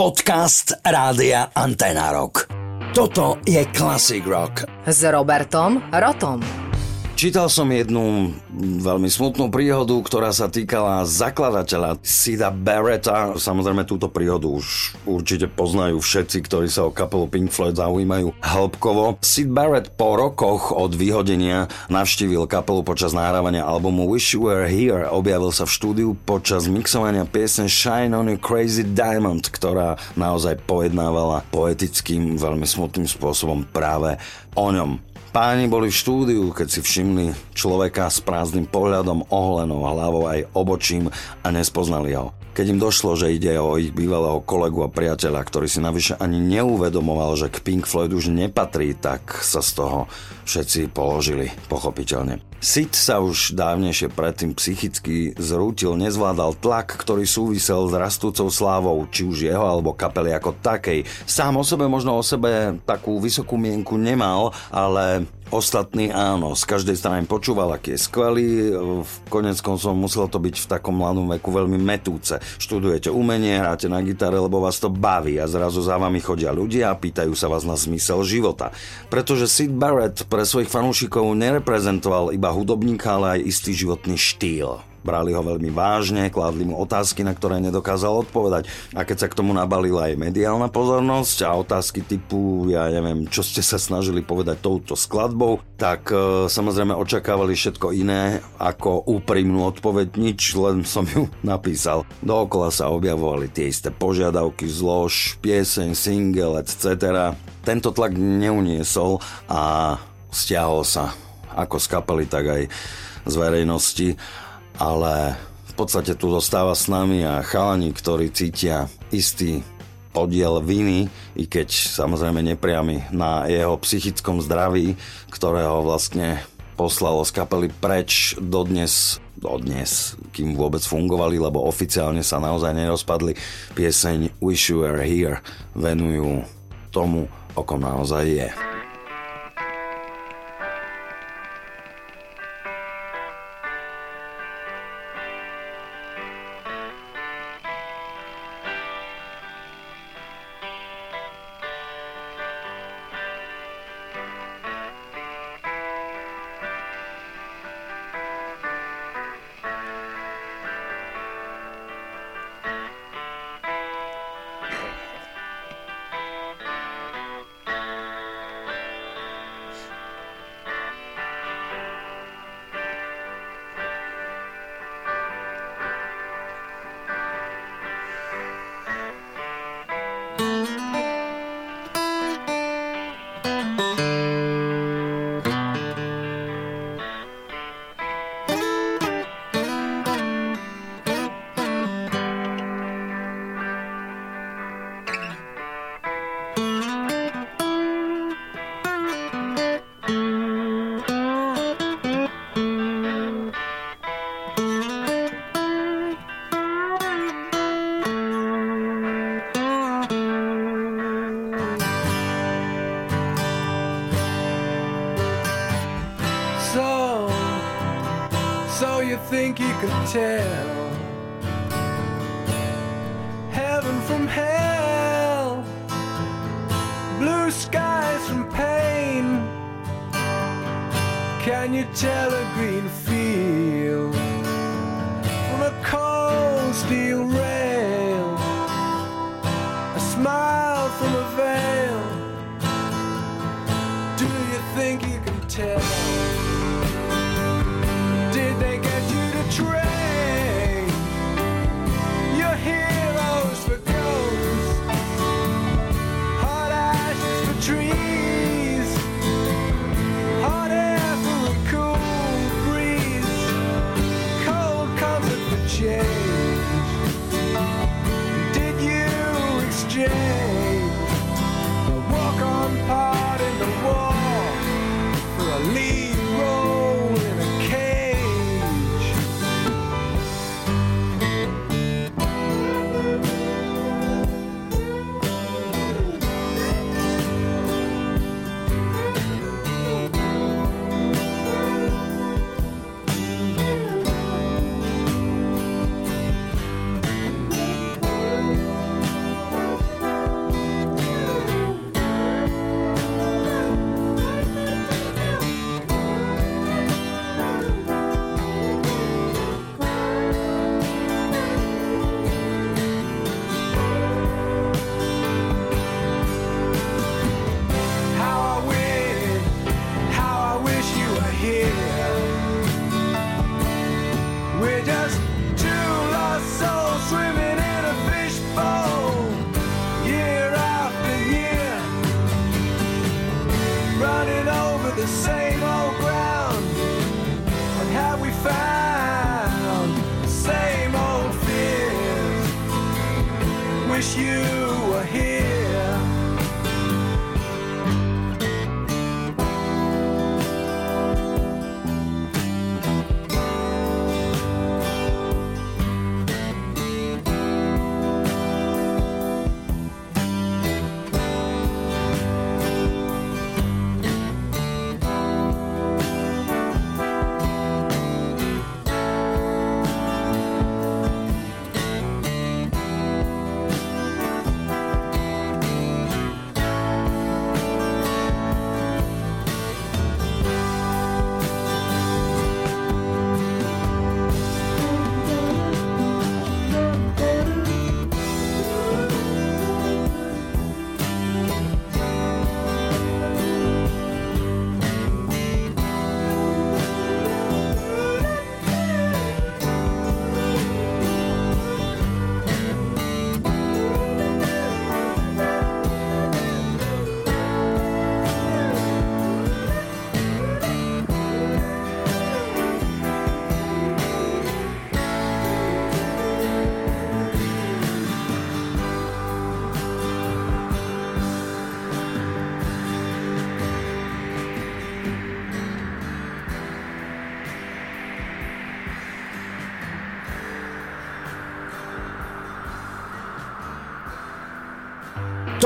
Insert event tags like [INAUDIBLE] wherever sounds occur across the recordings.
Podcast Rádia Antena Rock. Toto je Classic Rock. S Robertom Rotom. Čítal som jednu veľmi smutnú príhodu, ktorá sa týkala zakladateľa Sida Barretta. Samozrejme túto príhodu už určite poznajú všetci, ktorí sa o kapelu Pink Floyd zaujímajú hĺbkovo. Sid Barrett po rokoch od vyhodenia navštívil kapelu počas nahrávania albumu Wish You Were Here. Objavil sa v štúdiu počas mixovania piesne Shine On You Crazy Diamond, ktorá naozaj pojednávala poetickým, veľmi smutným spôsobom práve o ňom. Páni boli v štúdiu, keď si všimli človeka s prázdnym pohľadom, oholenou hlavou aj obočím a nespoznali ho. Keď im došlo, že ide o ich bývalého kolegu a priateľa, ktorý si navyše ani neuvedomoval, že k Pink Floyd už nepatrí, tak sa z toho všetci položili, pochopiteľne. Sid sa už dávnejšie predtým psychicky zrútil, nezvládal tlak, ktorý súvisel s rastúcou slávou, či už jeho alebo kapely ako takej. Sám o sebe možno o sebe takú vysokú mienku nemal, ale Ostatní áno, z každej strany počúval, aký je skvelý, v konec koncov muselo to byť v takom mladom veku veľmi metúce. Študujete umenie, hráte na gitare, lebo vás to baví a zrazu za vami chodia ľudia a pýtajú sa vás na zmysel života. Pretože Sid Barrett pre svojich fanúšikov nereprezentoval iba hudobníka, ale aj istý životný štýl. Brali ho veľmi vážne, kládli mu otázky, na ktoré nedokázal odpovedať. A keď sa k tomu nabalila aj mediálna pozornosť a otázky typu, ja neviem, čo ste sa snažili povedať touto skladbou, tak e, samozrejme očakávali všetko iné ako úprimnú odpoveď, nič, len som ju [LAUGHS] napísal. Dookola sa objavovali tie isté požiadavky, zlož, pieseň, single, etc. Tento tlak neuniesol a stiahol sa ako z kapely, tak aj z verejnosti ale v podstate tu zostáva s nami a chalani, ktorí cítia istý podiel viny, i keď samozrejme nepriamy na jeho psychickom zdraví, ktorého vlastne poslalo z kapely preč dodnes, dodnes, kým vôbec fungovali, lebo oficiálne sa naozaj nerozpadli. Pieseň Wish You Were Here venujú tomu, o kom naozaj je.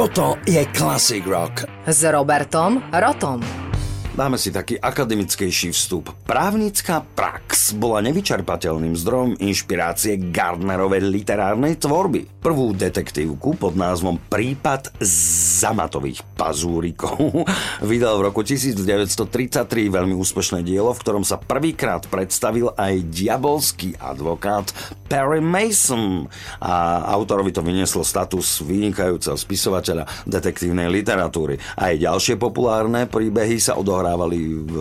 Toto je Classic Rock. S Robertom Rotom. Dáme si taký akademickejší vstup. Právnická prax bola nevyčerpateľným zdrojom inšpirácie Gardnerovej literárnej tvorby. Prvú detektívku pod názvom Prípad zamatových pazúrikov [LAUGHS] vydal v roku 1933 veľmi úspešné dielo, v ktorom sa prvýkrát predstavil aj diabolský advokát Perry Mason a autorovi to vynieslo status vynikajúceho spisovateľa detektívnej literatúry. Aj ďalšie populárne príbehy sa odohrávali v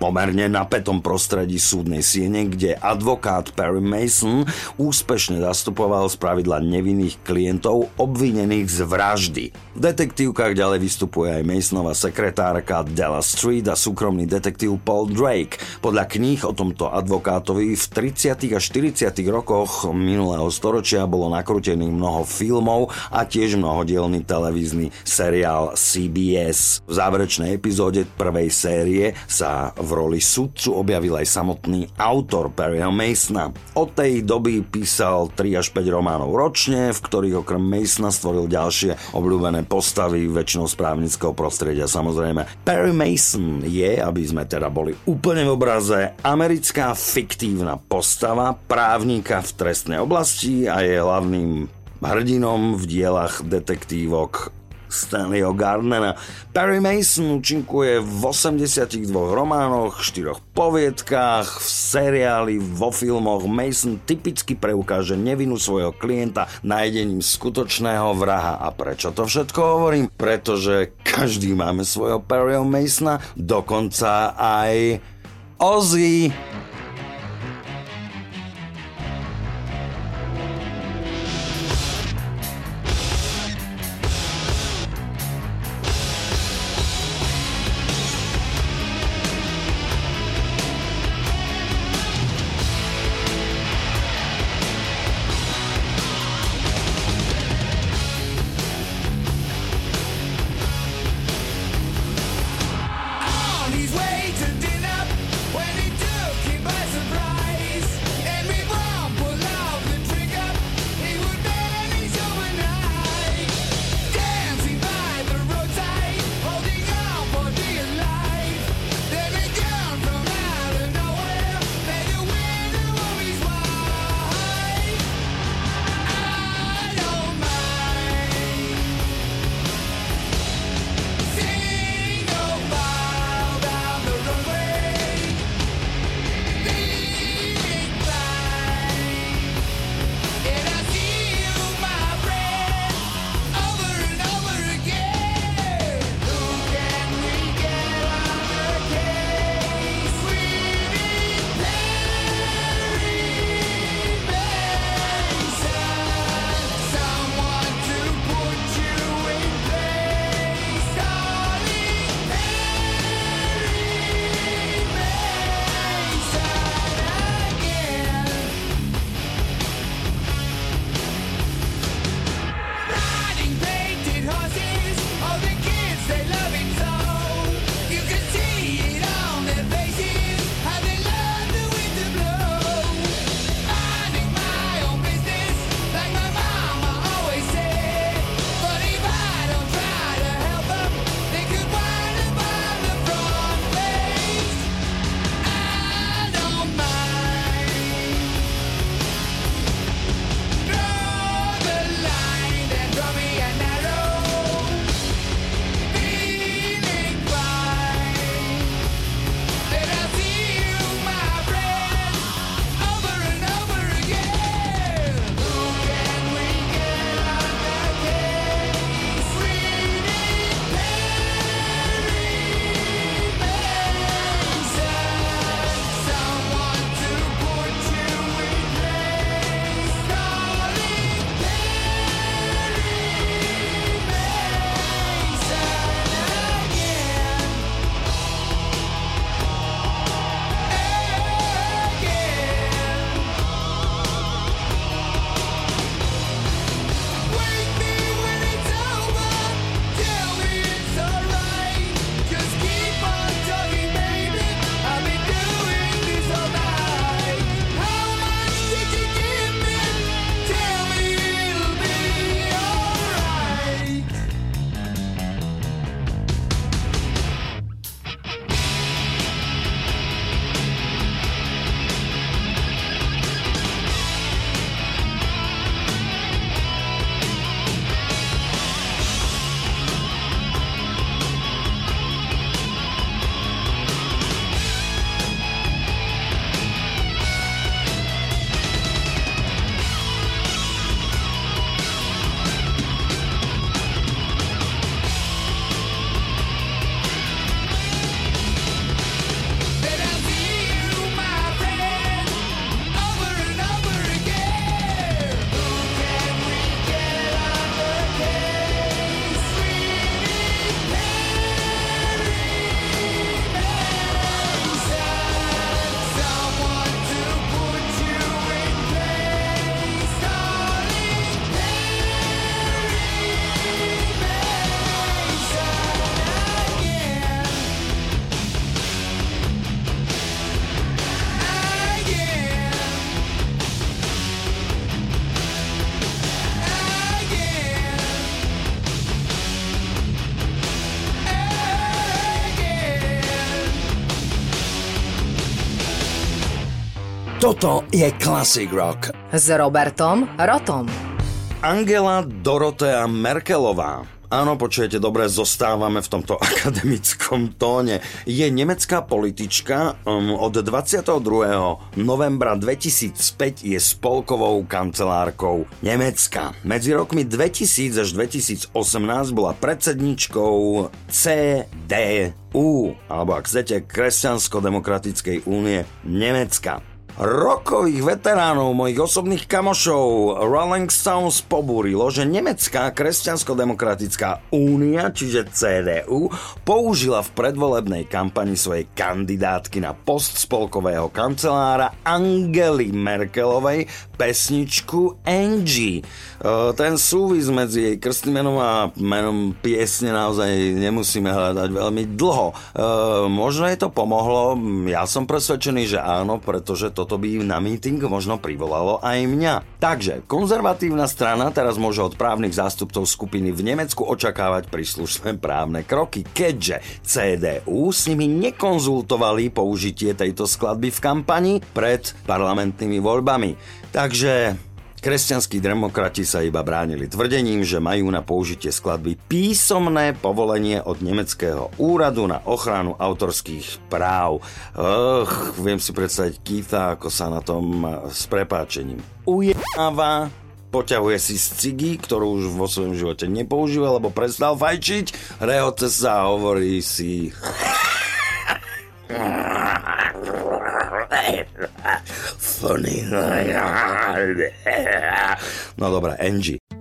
pomerne napätom prostredí súdnej siene, kde advokát Perry Mason úspešne zastupoval z pravidla nevinných klientov obvinených z vraždy. V detektívkach ďalej vystupuje aj Masonova sekretárka Della Street a súkromný detektív Paul Drake. Podľa kníh o tomto advokátovi v 30. a 40. rokoch minulého storočia bolo nakrútených mnoho filmov a tiež mnohodielný televízny seriál CBS. V záverečnej epizóde prvej série sa v roli sudcu objavil aj samotný autor Perryho Masona. Od tej doby písal 3 až 5 románov ročne, v ktorých okrem Masona stvoril ďalšie obľúbené postavy, väčšinou z právnického prostredia samozrejme. Perry Mason je, aby sme teda boli úplne v obraze, americká fiktívna postava právnika v trestnej oblasti a je hlavným hrdinom v dielach detektívok Stanleyho Gardnera. Perry Mason účinkuje v 82 románoch, 4 poviedkách, v seriáli, vo filmoch. Mason typicky preukáže nevinu svojho klienta nájdením skutočného vraha. A prečo to všetko hovorím? Pretože každý máme svojho Perryho Masona, dokonca aj Ozzy. Toto je Classic Rock. S Robertom Rotom. Angela Dorotea Merkelová Áno, počujete dobre, zostávame v tomto [LAUGHS] akademickom tóne. Je nemecká politička, um, od 22. novembra 2005 je spolkovou kancelárkou Nemecka. Medzi rokmi 2000 až 2018 bola predsedničkou CDU, alebo ak chcete, Kresťansko-demokratickej únie Nemecka rokových veteránov, mojich osobných kamošov Rolling Stones pobúrilo, že Nemecká kresťansko-demokratická únia, čiže CDU, použila v predvolebnej kampani svojej kandidátky na post spolkového kancelára Angely Merkelovej pesničku Angie. E, ten súvis medzi jej krstným menom a menom piesne naozaj nemusíme hľadať veľmi dlho. E, možno jej to pomohlo, ja som presvedčený, že áno, pretože toto toto by na meeting možno privolalo aj mňa. Takže, konzervatívna strana teraz môže od právnych zástupcov skupiny v Nemecku očakávať príslušné právne kroky, keďže CDU s nimi nekonzultovali použitie tejto skladby v kampani pred parlamentnými voľbami. Takže Kresťanskí demokrati sa iba bránili tvrdením, že majú na použitie skladby písomné povolenie od nemeckého úradu na ochranu autorských práv. Ugh, viem si predstaviť Keitha, ako sa na tom s prepáčením ujedáva, poťahuje si z cigy, ktorú už vo svojom živote nepoužíva, lebo prestal fajčiť, rehoce sa hovorí si... No dobré, Angie.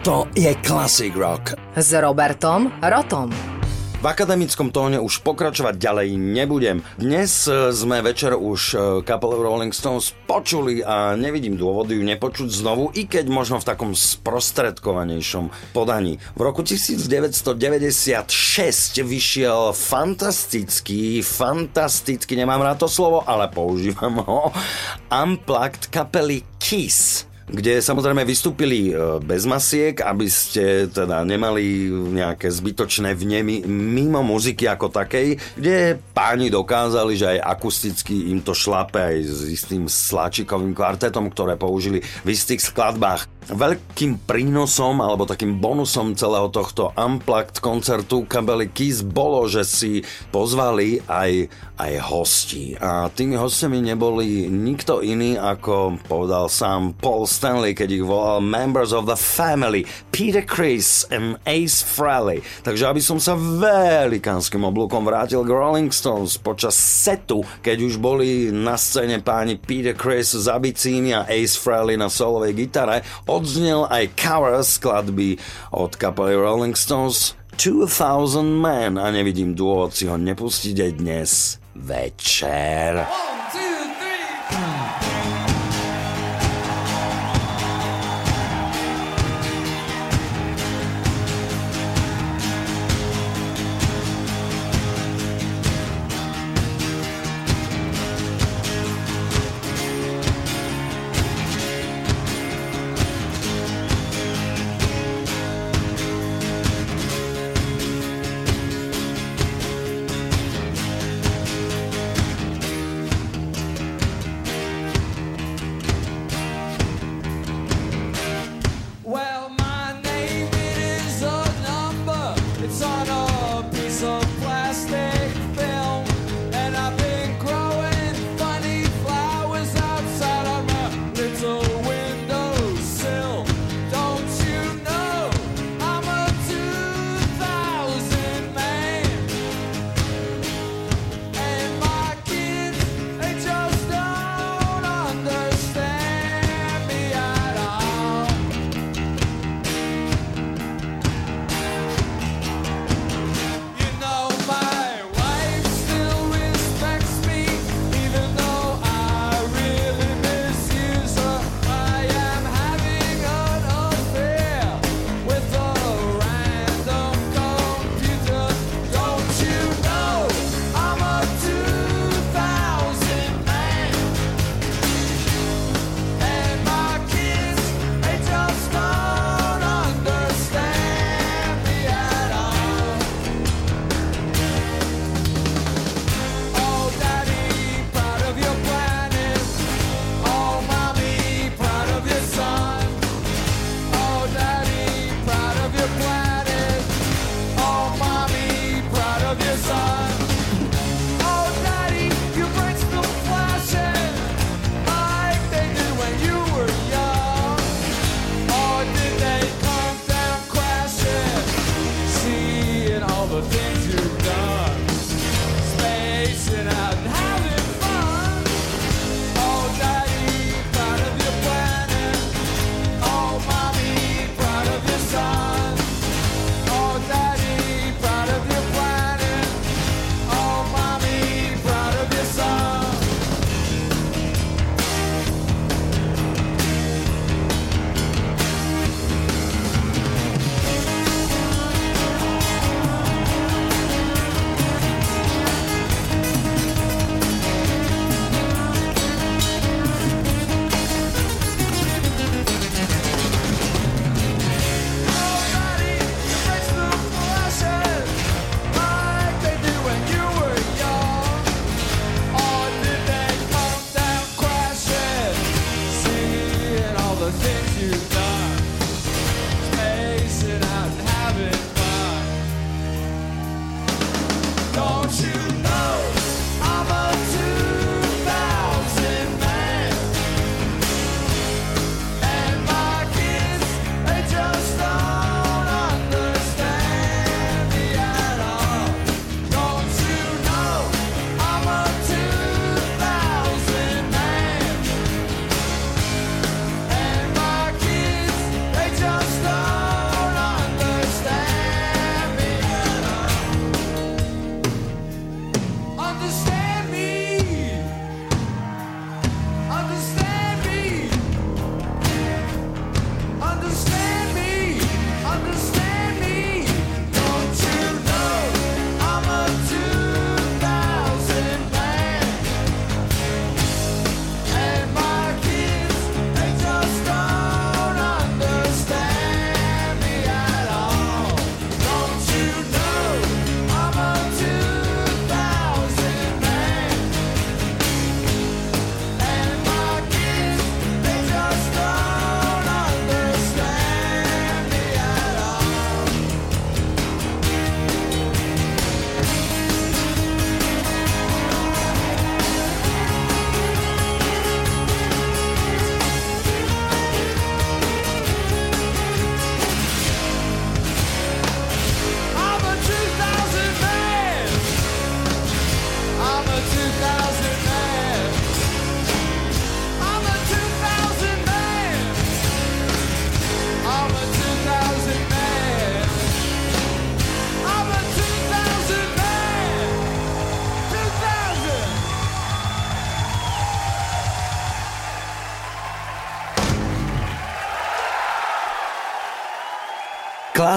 Toto je Classic Rock. S Robertom Rotom. V akademickom tóne už pokračovať ďalej nebudem. Dnes e, sme večer už e, kapelu Rolling Stones počuli a nevidím dôvody ju nepočuť znovu, i keď možno v takom sprostredkovanejšom podaní. V roku 1996 vyšiel fantastický, fantastický, nemám rád to slovo, ale používam ho, Unplugged kapely Kiss kde samozrejme vystúpili e, bez masiek, aby ste teda nemali nejaké zbytočné vnemy mimo muziky ako takej, kde páni dokázali, že aj akusticky im to šlape aj s istým sláčikovým kvartetom, ktoré použili v istých skladbách. Veľkým prínosom alebo takým bonusom celého tohto Unplugged koncertu kabely Kiss bolo, že si pozvali aj, aj hosti. A tými hostiami neboli nikto iný, ako povedal sám Paul Stanley, keď ich volal Members of the Family, Peter Chris and Ace Frehley. Takže aby som sa velikánskym oblúkom vrátil k Rolling Stones počas setu, keď už boli na scéne páni Peter Chris za bicíny a Ace Frehley na solovej gitare, odznel aj cover skladby od kapely Rolling Stones 2000 Men a nevidím dôvod si ho nepustiť aj dnes večer. One,